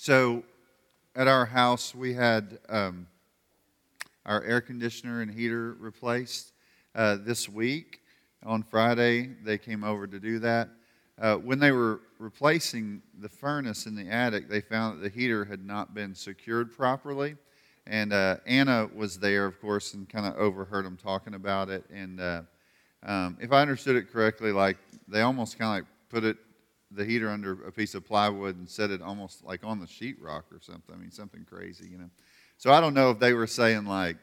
So, at our house, we had um, our air conditioner and heater replaced uh, this week. On Friday, they came over to do that. Uh, when they were replacing the furnace in the attic, they found that the heater had not been secured properly. And uh, Anna was there, of course, and kind of overheard them talking about it. And uh, um, if I understood it correctly, like they almost kind of like put it the heater under a piece of plywood and set it almost like on the sheetrock or something. I mean, something crazy, you know. So I don't know if they were saying like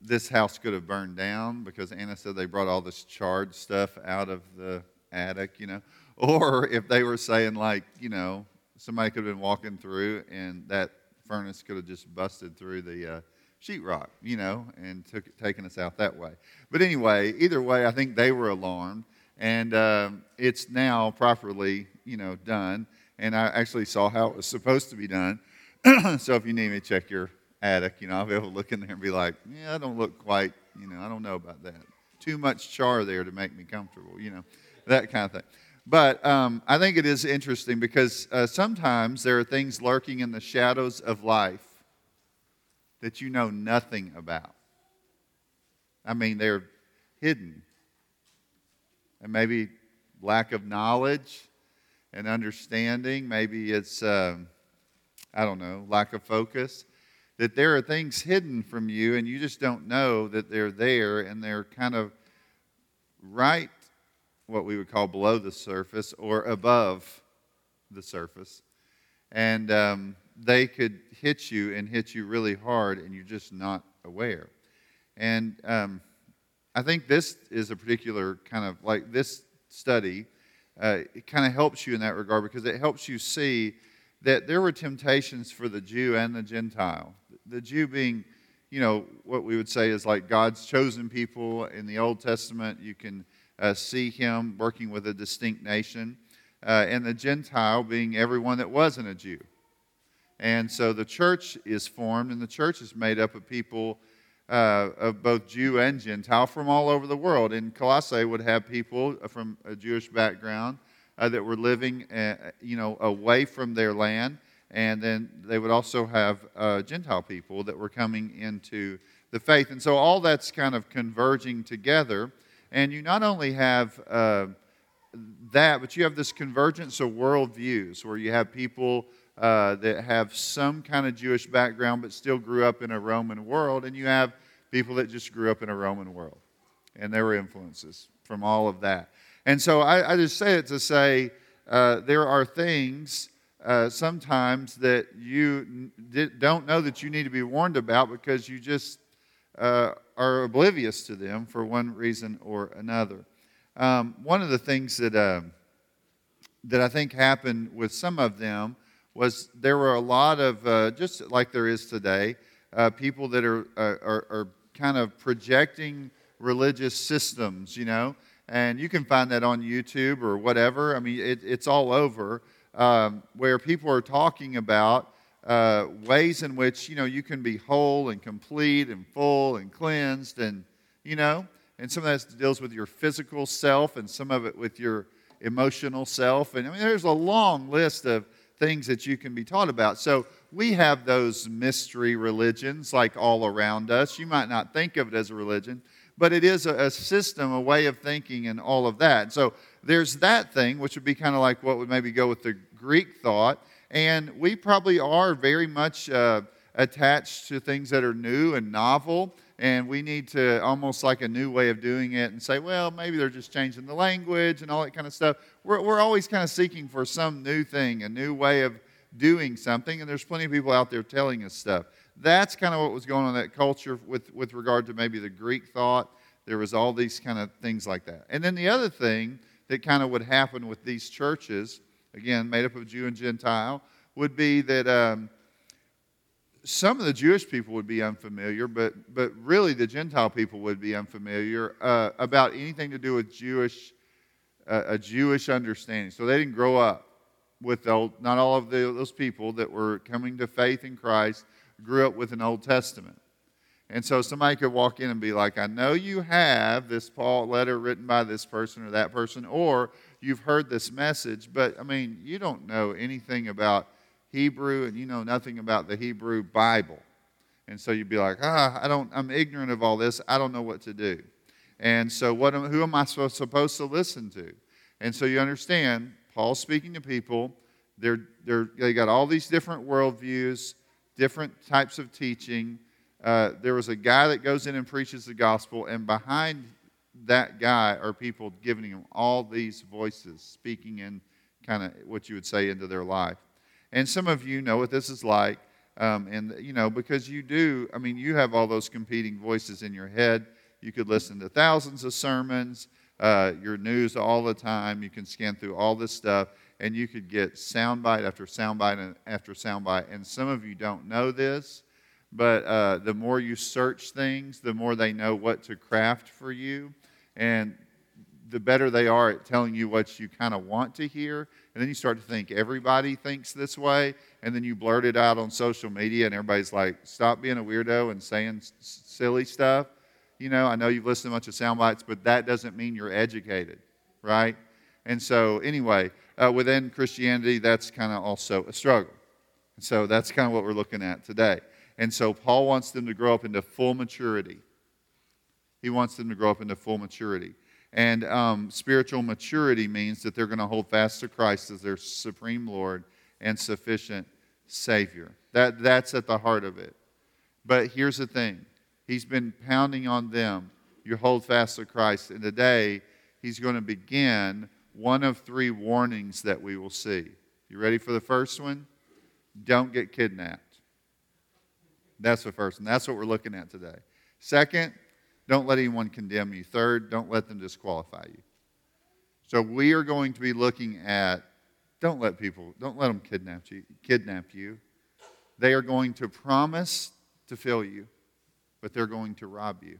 this house could have burned down because Anna said they brought all this charred stuff out of the attic, you know, or if they were saying like, you know, somebody could have been walking through and that furnace could have just busted through the uh, sheetrock, you know, and took taken us out that way. But anyway, either way, I think they were alarmed and um, it's now properly, you know, done. And I actually saw how it was supposed to be done. so if you need me to check your attic, you know, I'll be able to look in there and be like, yeah, I don't look quite, you know, I don't know about that. Too much char there to make me comfortable, you know, that kind of thing. But um, I think it is interesting because uh, sometimes there are things lurking in the shadows of life that you know nothing about. I mean, they're hidden and maybe lack of knowledge and understanding. Maybe it's, um, I don't know, lack of focus. That there are things hidden from you and you just don't know that they're there and they're kind of right, what we would call below the surface or above the surface. And um, they could hit you and hit you really hard and you're just not aware. And um, I think this is a particular kind of like this study. Uh, it kind of helps you in that regard because it helps you see that there were temptations for the Jew and the Gentile. The Jew being, you know, what we would say is like God's chosen people in the Old Testament. You can uh, see him working with a distinct nation, uh, and the Gentile being everyone that wasn't a Jew. And so the church is formed, and the church is made up of people uh, of both Jew and Gentile from all over the world. And Colossae would have people from a Jewish background uh, that were living, uh, you know, away from their land, and then they would also have uh, Gentile people that were coming into the faith. And so all that's kind of converging together. And you not only have uh, that, but you have this convergence of worldviews where you have people uh, that have some kind of Jewish background but still grew up in a Roman world, and you have people that just grew up in a Roman world. And there were influences from all of that. And so I, I just say it to say uh, there are things uh, sometimes that you don't know that you need to be warned about because you just uh, are oblivious to them for one reason or another. Um, one of the things that, um, that I think happened with some of them was there were a lot of, uh, just like there is today, uh, people that are, uh, are, are kind of projecting religious systems, you know, and you can find that on YouTube or whatever. I mean, it, it's all over um, where people are talking about uh, ways in which, you know, you can be whole and complete and full and cleansed and, you know, and some of that deals with your physical self and some of it with your emotional self. And I mean, there's a long list of things that you can be taught about. So we have those mystery religions like all around us. You might not think of it as a religion, but it is a, a system, a way of thinking, and all of that. So there's that thing, which would be kind of like what would maybe go with the Greek thought. And we probably are very much uh, attached to things that are new and novel and we need to almost like a new way of doing it and say, well, maybe they're just changing the language and all that kind of stuff. We're, we're always kind of seeking for some new thing, a new way of doing something, and there's plenty of people out there telling us stuff. That's kind of what was going on in that culture with, with regard to maybe the Greek thought. There was all these kind of things like that. And then the other thing that kind of would happen with these churches, again, made up of Jew and Gentile, would be that um, some of the Jewish people would be unfamiliar, but, but really the Gentile people would be unfamiliar uh, about anything to do with Jewish, uh, a Jewish understanding. So they didn't grow up with old, not all of the, those people that were coming to faith in Christ grew up with an Old Testament. And so somebody could walk in and be like, I know you have this Paul letter written by this person or that person, or you've heard this message, but I mean, you don't know anything about Hebrew and you know nothing about the Hebrew Bible. And so you'd be like, ah, I don't, I'm ignorant of all this. I don't know what to do. And so what am, who am I supposed to listen to? And so you understand, Paul's speaking to people. They're, they're, they got all these different worldviews, different types of teaching. Uh, there was a guy that goes in and preaches the gospel, and behind that guy are people giving him all these voices, speaking in kind of what you would say into their life. And some of you know what this is like. Um, and, you know, because you do, I mean, you have all those competing voices in your head. You could listen to thousands of sermons, uh, your news all the time. You can scan through all this stuff, and you could get soundbite after soundbite after soundbite. And some of you don't know this, but uh, the more you search things, the more they know what to craft for you. And the better they are at telling you what you kind of want to hear. And then you start to think everybody thinks this way. And then you blurt it out on social media, and everybody's like, stop being a weirdo and saying s- silly stuff. You know, I know you've listened to a bunch of sound bites, but that doesn't mean you're educated, right? And so, anyway, uh, within Christianity, that's kind of also a struggle. So, that's kind of what we're looking at today. And so, Paul wants them to grow up into full maturity. He wants them to grow up into full maturity. And um, spiritual maturity means that they're going to hold fast to Christ as their supreme Lord and sufficient Savior. That, that's at the heart of it. But here's the thing He's been pounding on them. You hold fast to Christ. And today, He's going to begin one of three warnings that we will see. You ready for the first one? Don't get kidnapped. That's the first one. That's what we're looking at today. Second, don't let anyone condemn you. Third, don't let them disqualify you. So we are going to be looking at don't let people, don't let them kidnap you, kidnap you. They are going to promise to fill you, but they're going to rob you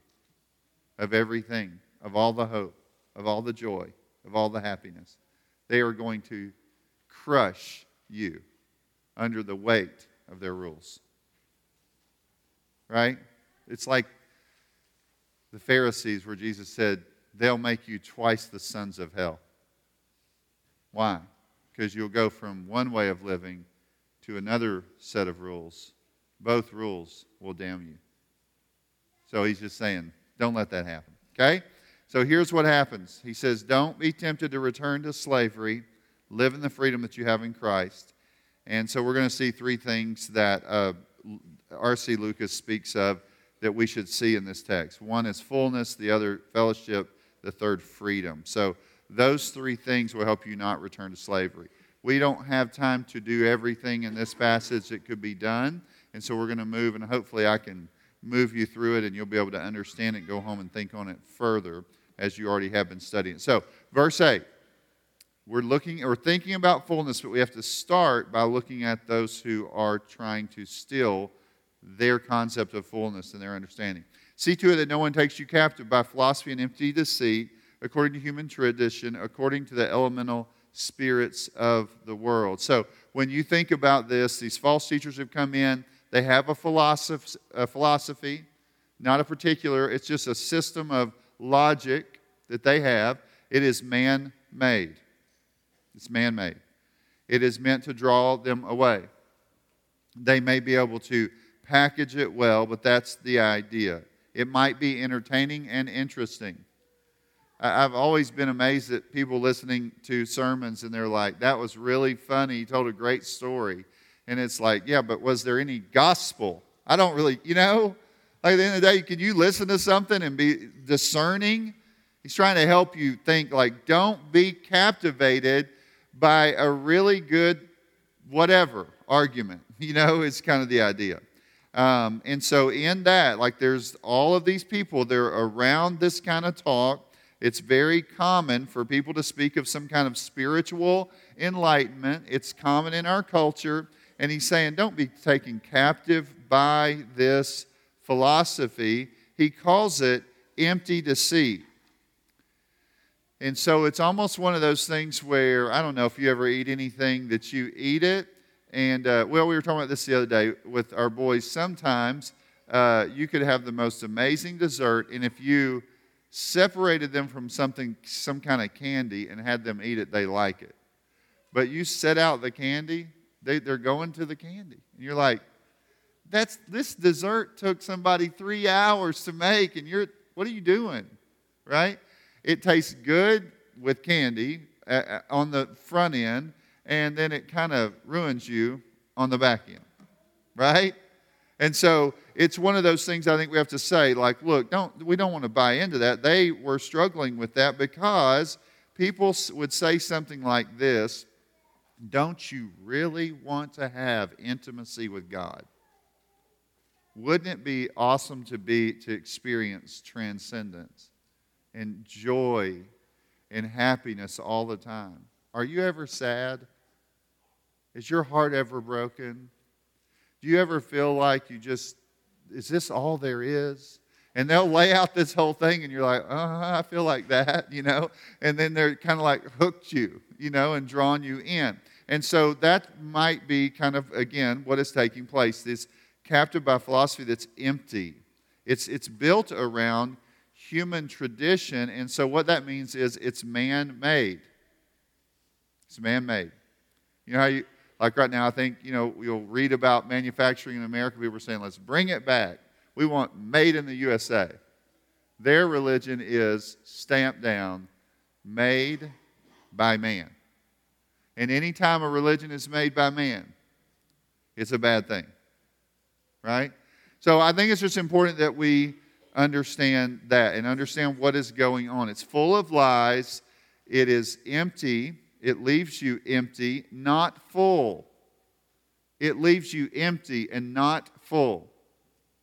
of everything, of all the hope, of all the joy, of all the happiness. They are going to crush you under the weight of their rules. Right? It's like the Pharisees, where Jesus said, They'll make you twice the sons of hell. Why? Because you'll go from one way of living to another set of rules. Both rules will damn you. So he's just saying, don't let that happen. Okay? So here's what happens. He says, Don't be tempted to return to slavery. Live in the freedom that you have in Christ. And so we're going to see three things that uh, R.C. Lucas speaks of that we should see in this text. One is fullness, the other, fellowship, the third, freedom. So those three things will help you not return to slavery. We don't have time to do everything in this passage that could be done, and so we're going to move, and hopefully I can move you through it and you'll be able to understand it, go home and think on it further as you already have been studying. So, verse 8. We're looking or thinking about fullness, but we have to start by looking at those who are trying to steal their concept of fullness and their understanding. See to it that no one takes you captive by philosophy and empty deceit, according to human tradition, according to the elemental spirits of the world. So, when you think about this, these false teachers have come in, they have a philosophy, a philosophy not a particular, it's just a system of logic that they have. It is man made. It's man made. It is meant to draw them away. They may be able to package it well, but that's the idea. It might be entertaining and interesting. I've always been amazed at people listening to sermons and they're like, that was really funny. He told a great story. And it's like, yeah, but was there any gospel? I don't really, you know, like at the end of the day, can you listen to something and be discerning? He's trying to help you think, like, don't be captivated by a really good whatever argument. You know, it's kind of the idea. Um, and so, in that, like, there's all of these people, they're around this kind of talk. It's very common for people to speak of some kind of spiritual enlightenment. It's common in our culture. And he's saying, don't be taken captive by this philosophy. He calls it empty deceit. And so it's almost one of those things where I don't know if you ever eat anything that you eat it and, uh, well, we were talking about this the other day with our boys. Sometimes uh, you could have the most amazing dessert, and if you separated them from something, some kind of candy, and had them eat it, they like it. But you set out the candy, They, they're going to the candy. And you're like, that's this dessert took somebody three hours to make, and you're what are you doing? Right? It tastes good with candy uh, uh on the front end, and then it kind of ruins you on the back end. Right? And so it's one of those things I think we have to say, like, look, don't we don't want to buy into that. They were struggling with that because people would say something like this Don't you really want to have intimacy with God? Wouldn't it be awesome to be to experience transcendence and joy and happiness all the time? Are you ever sad? Is your heart ever broken? Do you ever feel like you just is this all there is? And they'll lay out this whole thing, and you're like, uh, I feel like that, you know? And then they're kind of like hooked you, you know, and drawn you in. And so that might be kind of, again, what is taking place this captive by philosophy that's empty. It's, it's built around human tradition, and so what that means is it's man made. It's man made. You know how you, like right now, I think, you know, you'll read about manufacturing in America. People are saying, let's bring it back. We want made in the USA. Their religion is stamped down, made by man. And anytime a religion is made by man, it's a bad thing. Right? So I think it's just important that we understand that and understand what is going on. It's full of lies, it is empty, it leaves you empty, not full. It leaves you empty and not full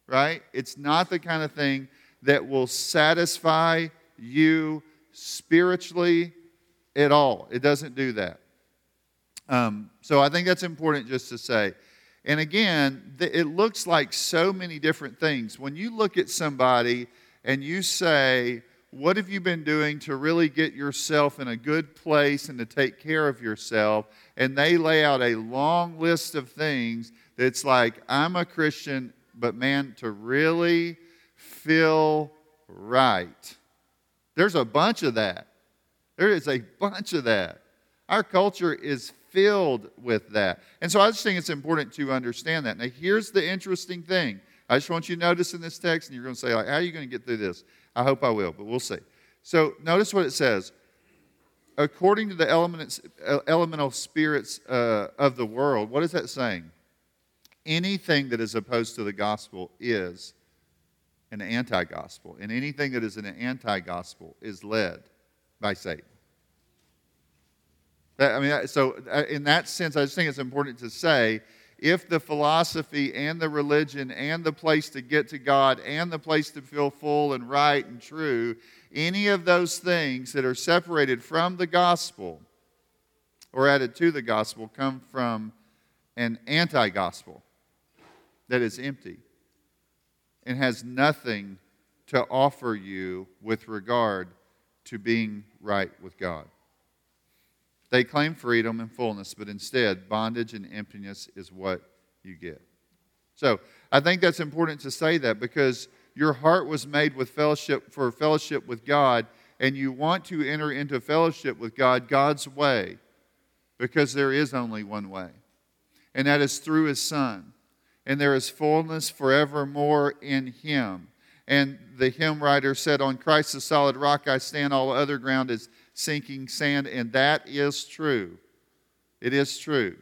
right? It's not the kind of thing that will satisfy you spiritually at all. It doesn't do that. Um, so I think that's important just to say. And again, it looks like so many different things. When you look at somebody and you say, What have you been doing to really get yourself in a good place and to take care of yourself? And they lay out a long list of things that's like, I'm a Christian but man, to really feel right. There's a bunch of that. There is a bunch of that. Our culture is filled with that. And so I just think it's important to understand that. Now, here's the interesting thing. I just want you to notice in this text, and you're going to say, like, how are you going to get through this? I hope I will, but we'll see. So notice what it says. According to the elemental spirits uh, of the world, what is that saying? anything that is opposed to the gospel is an anti gospel. And anything that is an anti gospel is led by Satan. I mean, so uh, in that sense, I just think it's important to say if the philosophy and the religion and the place to get to God and the place to feel full and right and true, any of those things that are separated from the gospel or added to the gospel come from an anti gospel that is empty and has nothing to offer you with regard to being right with God. They claim freedom and fullness, but instead, bondage and emptiness is what you get. So, I think that's important to say that because your heart was made with fellowship for fellowship with God, and you want to enter into fellowship with God God's way because there is only one way, and that is through His Son and there is fullness forevermore in him. And the hymn writer said, On Christ the solid rock I stand, all other ground is sinking sand. And that is true. It is true.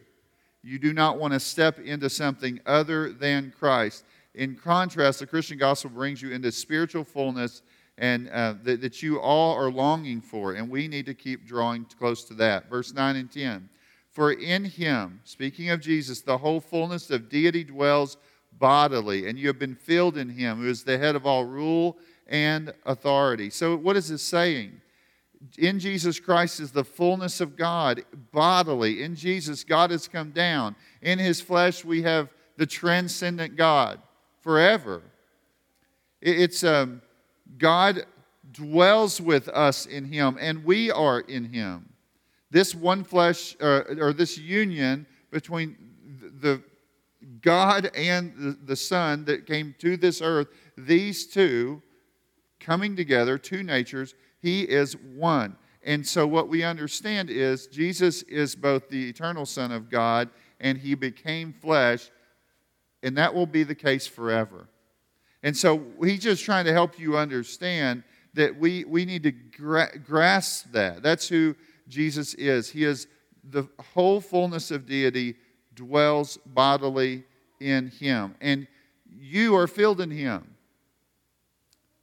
You do not want to step into something other than Christ. In contrast, the Christian gospel brings you into spiritual fullness and uh, that, that you all are longing for. And we need to keep drawing close to that. Verse 9 and 10. For in him, speaking of Jesus, the whole fullness of deity dwells bodily, and you have been filled in him, who is the head of all rule and authority. So, what is this saying? In Jesus Christ is the fullness of God bodily. In Jesus, God has come down. In his flesh, we have the transcendent God forever. It's um, God dwells with us in him, and we are in him. This one flesh, uh, or this union between the God and the, the Son that came to this earth, these two coming together, two natures, He is one. And so, what we understand is Jesus is both the eternal Son of God and he became flesh, and that will be the case forever. And so he's just trying to help you understand that we, we need to gra- grasp that. That's who Jesus is. He is the whole fullness of deity dwells bodily in him. And you are filled in him.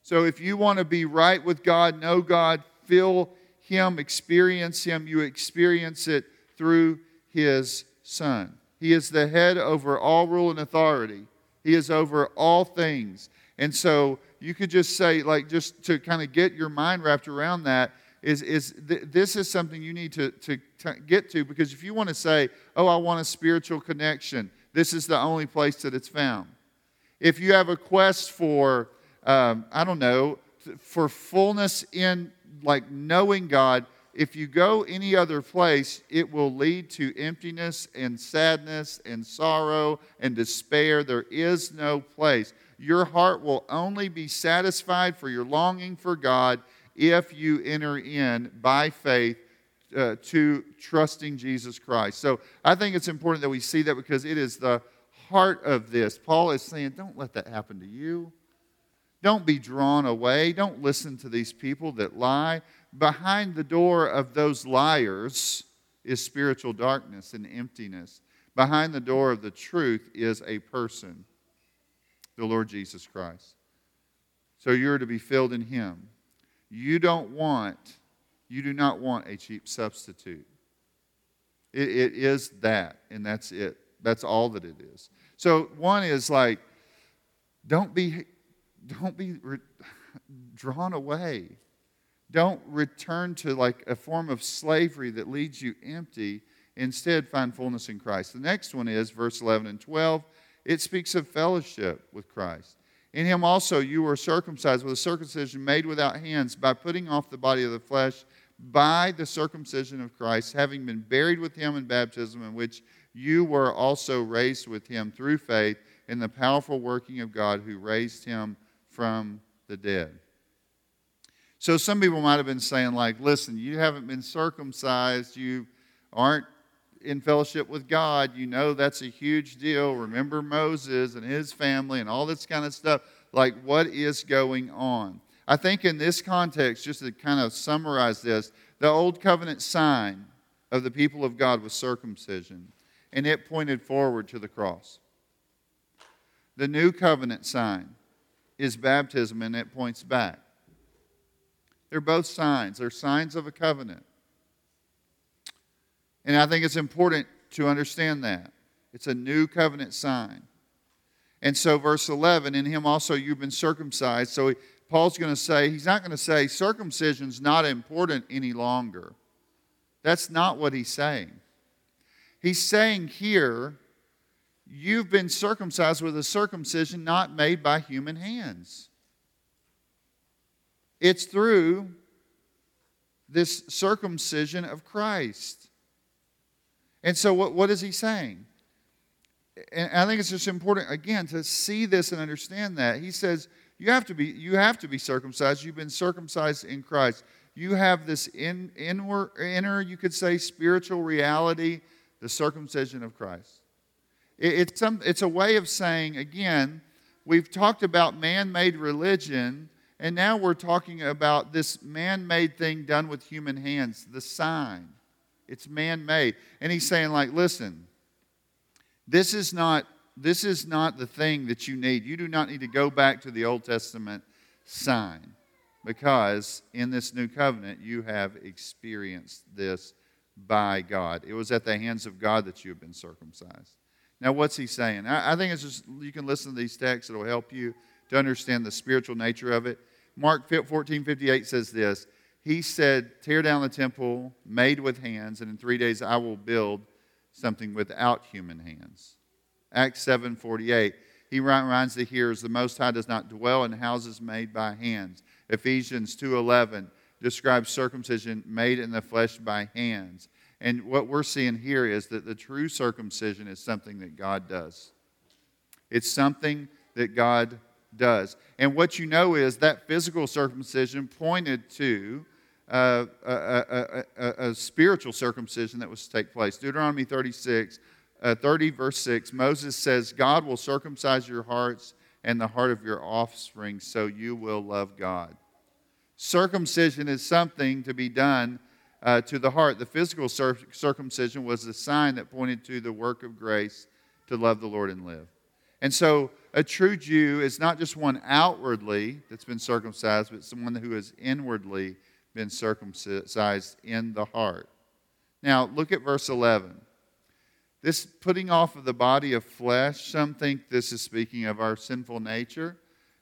So if you want to be right with God, know God, feel him, experience him, you experience it through his son. He is the head over all rule and authority. He is over all things. And so you could just say, like, just to kind of get your mind wrapped around that, is, is th- this is something you need to, to, to get to because if you want to say, oh, I want a spiritual connection, this is the only place that it's found. If you have a quest for, um, I don't know, for fullness in like knowing God, if you go any other place, it will lead to emptiness and sadness and sorrow and despair. There is no place. Your heart will only be satisfied for your longing for God if you enter in by faith uh, to trusting Jesus Christ. So I think it's important that we see that because it is the heart of this. Paul is saying, don't let that happen to you. Don't be drawn away. Don't listen to these people that lie. Behind the door of those liars is spiritual darkness and emptiness. Behind the door of the truth is a person, the Lord Jesus Christ. So you're to be filled in Him. You don't want, you do not want a cheap substitute. it, it is that, and that's it. That's all that it is. So one is like, don't be, don't be re- drawn away. Don't return to like a form of slavery that leaves you empty. Instead, find fullness in Christ. The next one is verse 11 and 12. It speaks of fellowship with Christ. In him also you were circumcised with a circumcision made without hands by putting off the body of the flesh by the circumcision of Christ, having been buried with him in baptism, in which you were also raised with him through faith in the powerful working of God who raised him from the dead. So some people might have been saying, like, listen, you haven't been circumcised, you aren't in fellowship with God, you know that's a huge deal. Remember Moses and his family and all this kind of stuff. Like, what is going on? I think in this context, just to kind of summarize this, the old covenant sign of the people of God was circumcision, and it pointed forward to the cross. The new covenant sign is baptism, and it points back. They're both signs, they're signs of a covenant. And I think it's important to understand that. It's a new covenant sign. And so, verse 11, in him also you've been circumcised. So, Paul's going to say, he's not going to say circumcision's not important any longer. That's not what he's saying. He's saying here, you've been circumcised with a circumcision not made by human hands. It's through this circumcision of Christ. And so, what, what is he saying? And I think it's just important, again, to see this and understand that. He says, you have to be, you have to be circumcised. You've been circumcised in Christ. You have this in, inward, inner, you could say, spiritual reality, the circumcision of Christ. It, it's, some, it's a way of saying, again, we've talked about man made religion, and now we're talking about this man made thing done with human hands, the sign. It's man made. And he's saying, like, listen, this is not this is not the thing that you need. You do not need to go back to the Old Testament sign because in this new covenant you have experienced this by God. It was at the hands of God that you have been circumcised. Now, what's he saying? I, I think it's just you can listen to these texts, it'll help you to understand the spiritual nature of it. Mark 14 58 says this he said, Tear down the temple made with hands, and in three days I will build something without human hands. Acts 7 48. He reminds the hearers, the Most High does not dwell in houses made by hands. Ephesians 2.11 describes circumcision made in the flesh by hands. And what we're seeing here is that the true circumcision is something that God does. It's something that God does. And what you know is that physical circumcision pointed to uh, a, a, a, a, spiritual circumcision that was to take place. Deuteronomy 36, uh, 30, verse 6, Moses says, God will circumcise your hearts and the heart of your offspring so you will love God. Circumcision is something to be done uh, to the heart. The physical cir- circumcision was the sign that pointed to the work of grace to love the Lord and live. And so a true Jew is not just one outwardly that's been circumcised, but someone who has inwardly been circumcised in the heart. Now, look at verse 11. This putting off of the body of flesh, some think this is speaking of our sinful nature.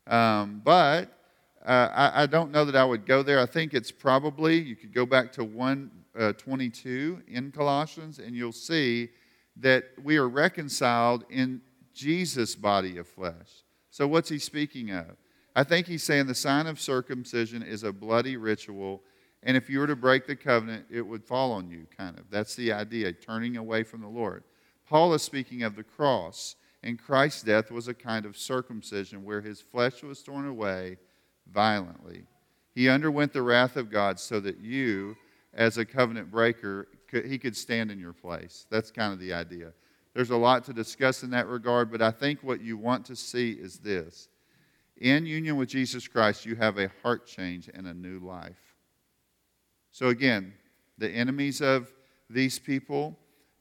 Um, but uh, I, I, don't know that I would go there. I think it's probably, you could go back to 122 uh, in Colossians, and you'll see that we are reconciled in Jesus' body of flesh. So, what's he speaking of? I think he's saying the sign of circumcision is a bloody ritual and if you were to break the covenant, it would fall on you, kind of. That's the idea, turning away from the Lord. Paul is speaking of the cross, and Christ's death was a kind of circumcision where his flesh was torn away violently. He underwent the wrath of God so that you, as a covenant breaker, could, he could stand in your place. That's kind of the idea. There's a lot to discuss in that regard, but I think what you want to see is this. In union with Jesus Christ, you have a heart change and a new life. So, again, the enemies of these people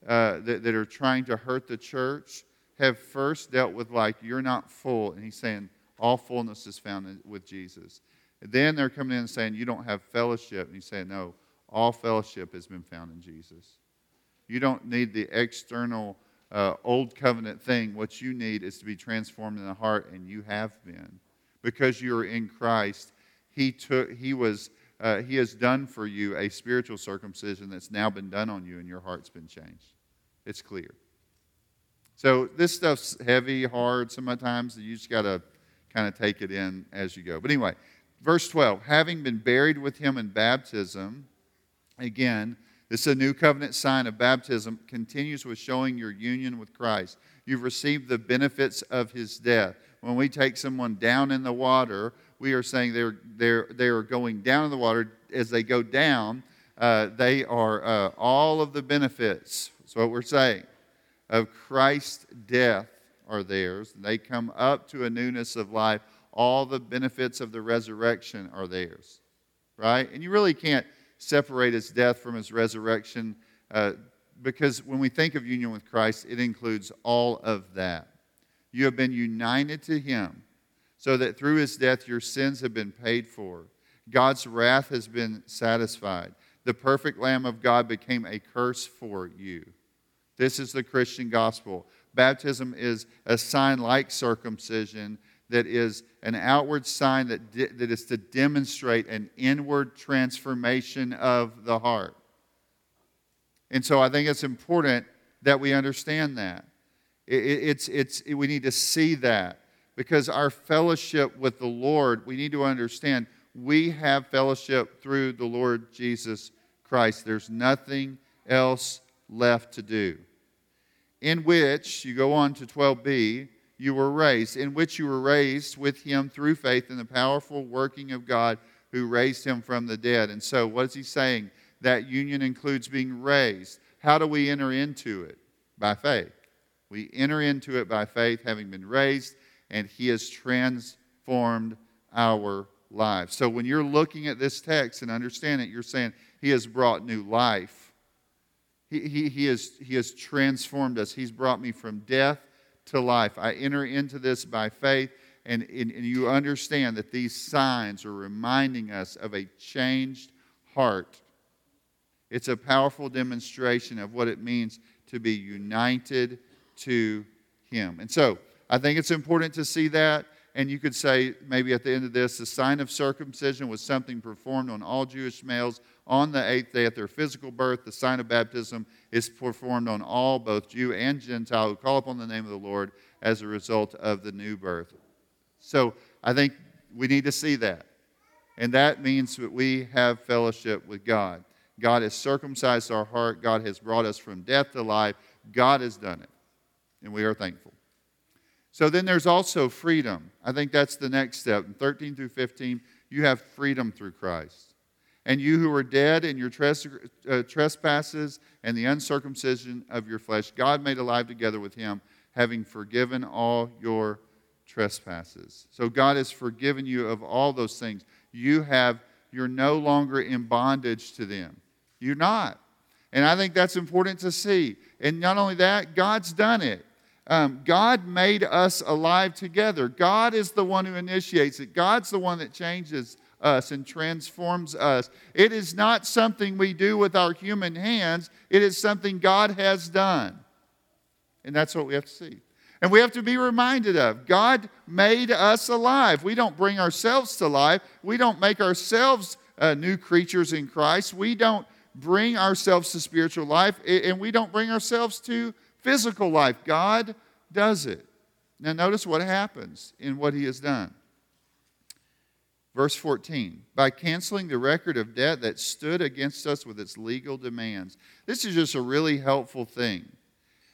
uh, that, that are trying to hurt the church have first dealt with, like, you're not full. And he's saying, all fullness is found in, with Jesus. Then they're coming in and saying, you don't have fellowship. And you say, no, all fellowship has been found in Jesus. You don't need the external uh, old covenant thing. What you need is to be transformed in the heart, and you have been. Because you are in Christ, he, took, he was uh, he has done for you a spiritual circumcision that's now been done on you, and your heart's been changed. It's clear. So this stuff's heavy, hard. Sometimes you just got to kind of take it in as you go. But anyway, verse 12 having been buried with him in baptism, again, this is a new covenant sign of baptism, continues with showing your union with Christ. You've received the benefits of his death. When we take someone down in the water, we are saying they're, they're, they're going down in the water. As they go down, uh, they are uh, all of the benefits. That's what we're saying. Of Christ's death are theirs. They come up to a newness of life. All the benefits of the resurrection are theirs. Right? And you really can't separate his death from his resurrection uh, because when we think of union with Christ, it includes all of that. You have been united to him so that through his death your sins have been paid for. God's wrath has been satisfied. The perfect Lamb of God became a curse for you. This is the Christian gospel. Baptism is a sign like circumcision that is an outward sign that, that is to demonstrate an inward transformation of the heart. And so I think it's important that we understand that. It, it's, it's, we need to see that because our fellowship with the Lord, we need to understand we have fellowship through the Lord Jesus Christ. There's nothing else left to do. In which, you go on to 12b, you were raised, in which you were raised with him through faith in the powerful working of God who raised him from the dead. And so, what is he saying? That union includes being raised. How do we enter into it? By faith. We enter into it by faith, having been raised and He has transformed our lives. So when you're looking at this text and understand it, you're saying He has brought new life. He, he, has, he has transformed us. He's brought me from death to life. I enter into this by faith, and, and, and you understand that these signs are reminding us of a changed heart. It's a powerful demonstration of what it means to be united to Him. And so, I think it's important to see that. And you could say, maybe at the end of this, the sign of circumcision was something performed on all Jewish males on the eighth day at their physical birth. The sign of baptism is performed on all, both Jew and Gentile, who call upon the name of the Lord as a result of the new birth. So I think we need to see that. And that means that we have fellowship with God. God has circumcised our heart, God has brought us from death to life. God has done it. And we are thankful. So then there's also freedom. I think that's the next step. In 13 through 15, you have freedom through Christ. And you who are dead in your uh, trespasses and the uncircumcision of your flesh, God made alive together with him, having forgiven all your trespasses. So God has forgiven you of all those things. You have you're no longer in bondage to them. You're not. And I think that's important to see. And not only that, God's done it. Um, God made us alive together. God is the one who initiates it. God's the one that changes us and transforms us. It is not something we do with our human hands, it is something God has done. And that's what we have to see. And we have to be reminded of God made us alive. We don't bring ourselves to life, we don't make ourselves uh, new creatures in Christ. We don't bring ourselves to spiritual life, and we don't bring ourselves to physical life. God does it. Now, notice what happens in what He has done. Verse 14, by canceling the record of debt that stood against us with its legal demands. This is just a really helpful thing.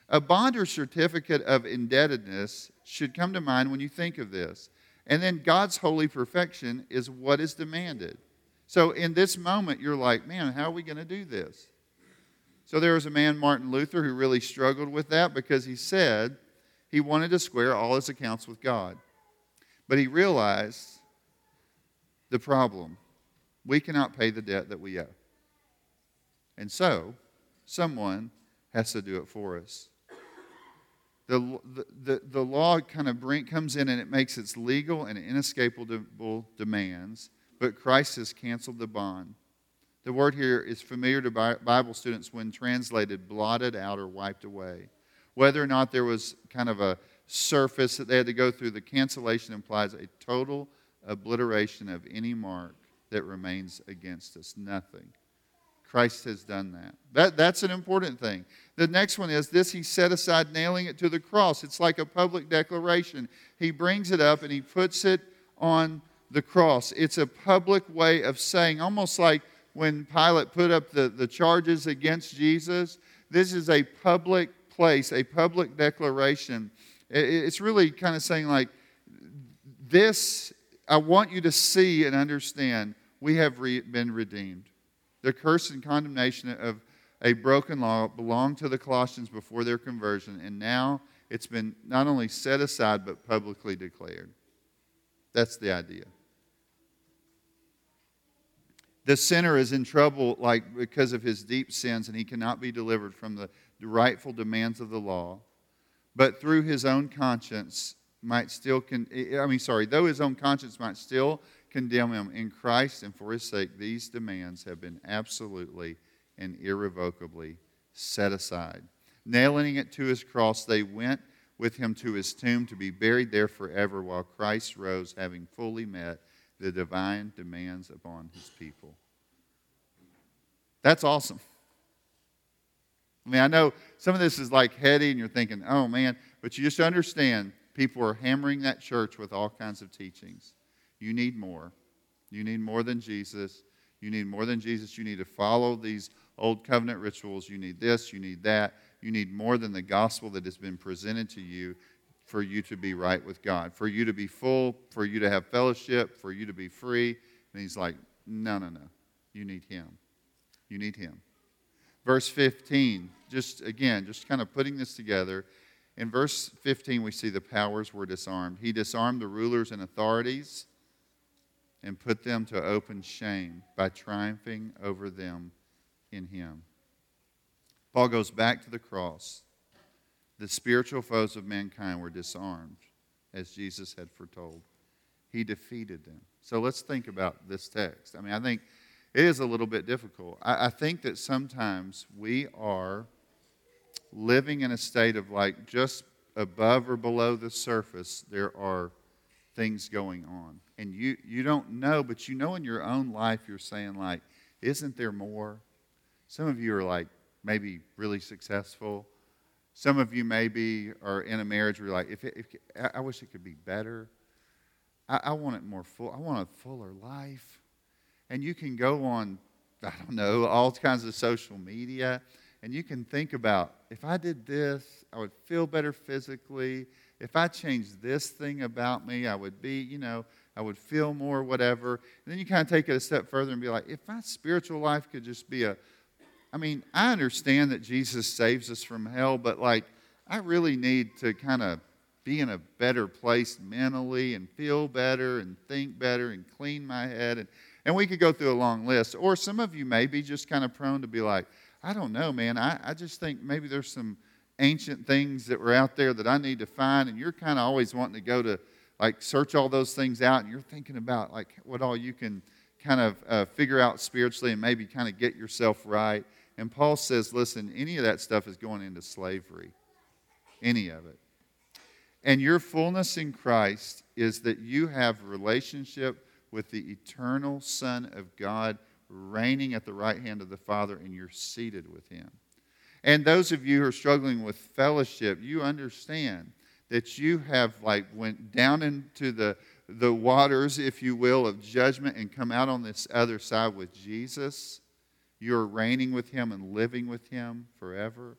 A bond or certificate of indebtedness should come to mind when you think of this. And then God's holy perfection is what is demanded. So in this moment, you're like, man, how are we going to do this? So there was a man, Martin Luther, who really struggled with that because he said he wanted to square all his accounts with God. But he realized the problem we cannot pay the debt that we owe. And so, someone has to do it for us. The, the, the, law kind of bring, comes in and it makes its legal and inescapable demands, but Christ has canceled the bond. The word here is familiar to Bible students when translated blotted out or wiped away. Whether or not there was kind of a surface that they had to go through, the cancellation implies a total obliteration of any mark that remains against us. Nothing. Christ has done that. that. That's an important thing. The next one is this He set aside nailing it to the cross. It's like a public declaration. He brings it up and He puts it on the cross. It's a public way of saying, almost like when Pilate put up the, the charges against Jesus, this is a public place, a public declaration. It's really kind of saying, like, this, I want you to see and understand we have re- been redeemed. The curse and condemnation of a broken law belonged to the Colossians before their conversion, and now it's been not only set aside but publicly declared. That's the idea. The sinner is in trouble like because of his deep sins, and he cannot be delivered from the rightful demands of the law. But through his own conscience might still con- I mean sorry, though his own conscience might still condemn him in Christ and for his sake, these demands have been absolutely and irrevocably set aside. Nailing it to his cross, they went with him to his tomb to be buried there forever while Christ rose, having fully met the divine demands upon his people. That's awesome. I mean, I know some of this is like heady, and you're thinking, oh man, but you just understand people are hammering that church with all kinds of teachings. You need more. You need more than Jesus. You need more than Jesus. You need to follow these old covenant rituals. You need this. You need that. You need more than the gospel that has been presented to you for you to be right with God, for you to be full, for you to have fellowship, for you to be free. And he's like, no, no, no. You need him. You need him. Verse 15, just again, just kind of putting this together. In verse 15, we see the powers were disarmed. He disarmed the rulers and authorities and put them to open shame by triumphing over them in Him. Paul goes back to the cross. The spiritual foes of mankind were disarmed, as Jesus had foretold. He defeated them. So let's think about this text. I mean, I think it is a little bit difficult. I, I think that sometimes we are living in a state of like just above or below the surface, there are things going on. And you, you don't know, but you know in your own life, you're saying, like, isn't there more? Some of you are like maybe really successful. Some of you maybe are in a marriage where you're like, if, it, if I wish it could be better. I, I want it more full. I want a fuller life. And you can go on, I don't know, all kinds of social media, and you can think about if I did this, I would feel better physically if I changed this thing about me, I would be, you know, I would feel more, whatever. And then you kind of take it a step further and be like, if my spiritual life could just be a, I mean, I understand that Jesus saves us from hell, but like, I really need to kind of be in a better place mentally and feel better and think better and clean my head. And, and we could go through a long list. Or some of you may be just kind of prone to be like, I don't know, man. I, I just think maybe there's some ancient things that were out there that I need to find. And you're kind of always wanting to go to, like, search all those things out. And you're thinking about, like, what all you can kind of uh, figure out spiritually and maybe kind of get yourself right. And Paul says, listen, any of that stuff is going into slavery. Any of it. And your fullness in Christ is that you have relationship with the eternal Son of God reigning at the right hand of the Father, and you're seated with him. And those of you who are struggling with fellowship, you understand that you have like went down into the the waters, if you will, of judgment and come out on this other side with Jesus. You're reigning with him and living with him forever.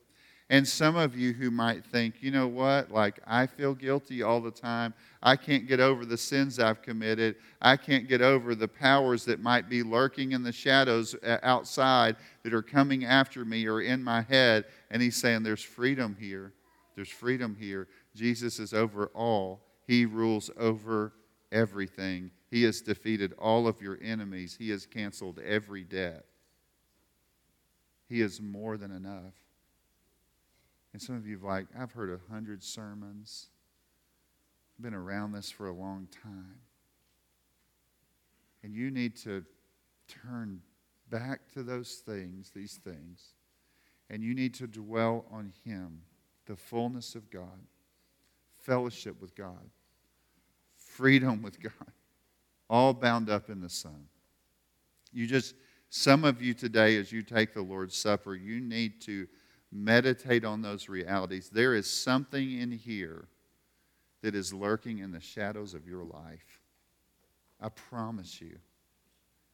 And some of you who might think, you know what, like I feel guilty all the time. I can't get over the sins I've committed. I can't get over the powers that might be lurking in the shadows uh, outside that are coming after me or in my head. And he's saying, there's freedom here. There's freedom here. Jesus is over all, he rules over everything. He has defeated all of your enemies, he has canceled every debt. He is more than enough. And some of you like, I've heard a hundred sermons, I've been around this for a long time. And you need to turn back to those things, these things, and you need to dwell on Him, the fullness of God, fellowship with God, freedom with God, all bound up in the Son. You just, some of you today, as you take the Lord's Supper, you need to meditate on those realities. There is something in here that is lurking in the shadows of your life. I promise you.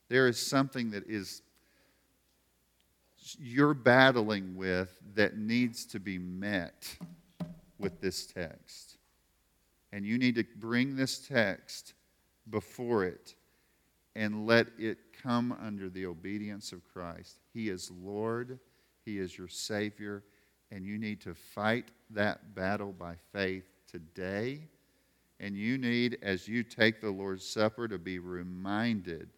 There is something that is you're battling with that needs to be met with this text. And you need to bring this text before it and let it come under the obedience of Christ. He is Lord he is your Savior, and you need to fight that battle by faith today. And you need, as you take the Lord's Supper, to be reminded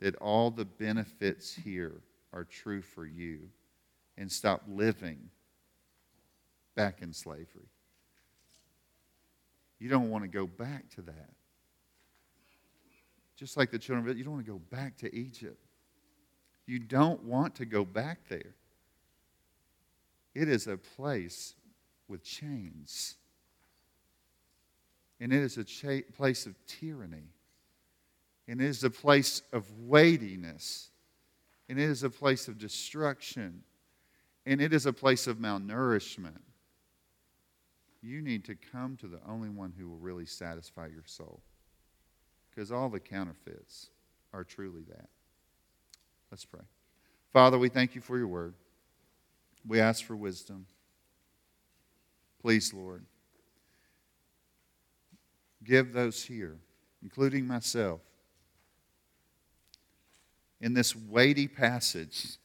that all the benefits here are true for you and stop living back in slavery. You don't want to go back to that. Just like the children of Israel, you don't want to go back to Egypt. You don't want to go back there. It is a place with chains. And it is a cha- place of tyranny. And it is a place of weightiness. And it is a place of destruction. And it is a place of malnourishment. You need to come to the only one who will really satisfy your soul. Because all the counterfeits are truly that. Let's pray. Father, we thank you for your word. We ask for wisdom. Please, Lord, give those here, including myself, in this weighty passage,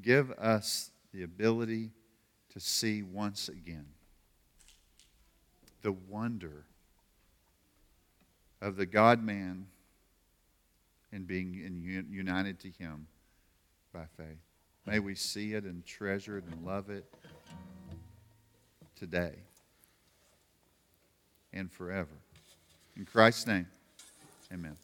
give us the ability to see once again the wonder of the God man and being united to Him by faith. May we see it and treasure it and love it today and forever. In Christ's name, amen.